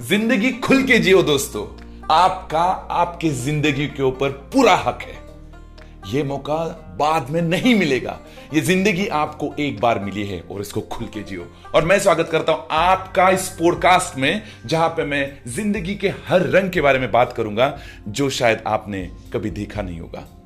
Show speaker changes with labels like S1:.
S1: ज़िंदगी खुल के जियो दोस्तों। आपका, आपकी ज़िंदगी के ऊपर पूरा हक है। यह मौका बाद में नहीं मिलेगा। यह ज़िंदगी आपको एक बार मिली है और इसको खुल के जियो। और मैं स्वागत करता हूँ आपका इस पॉडकास्ट में, जहाँ पे मैं ज़िंदगी के हर रंग के बारे में बात करूँगा, जो शायद आपने कभी देखा नहीं होगा।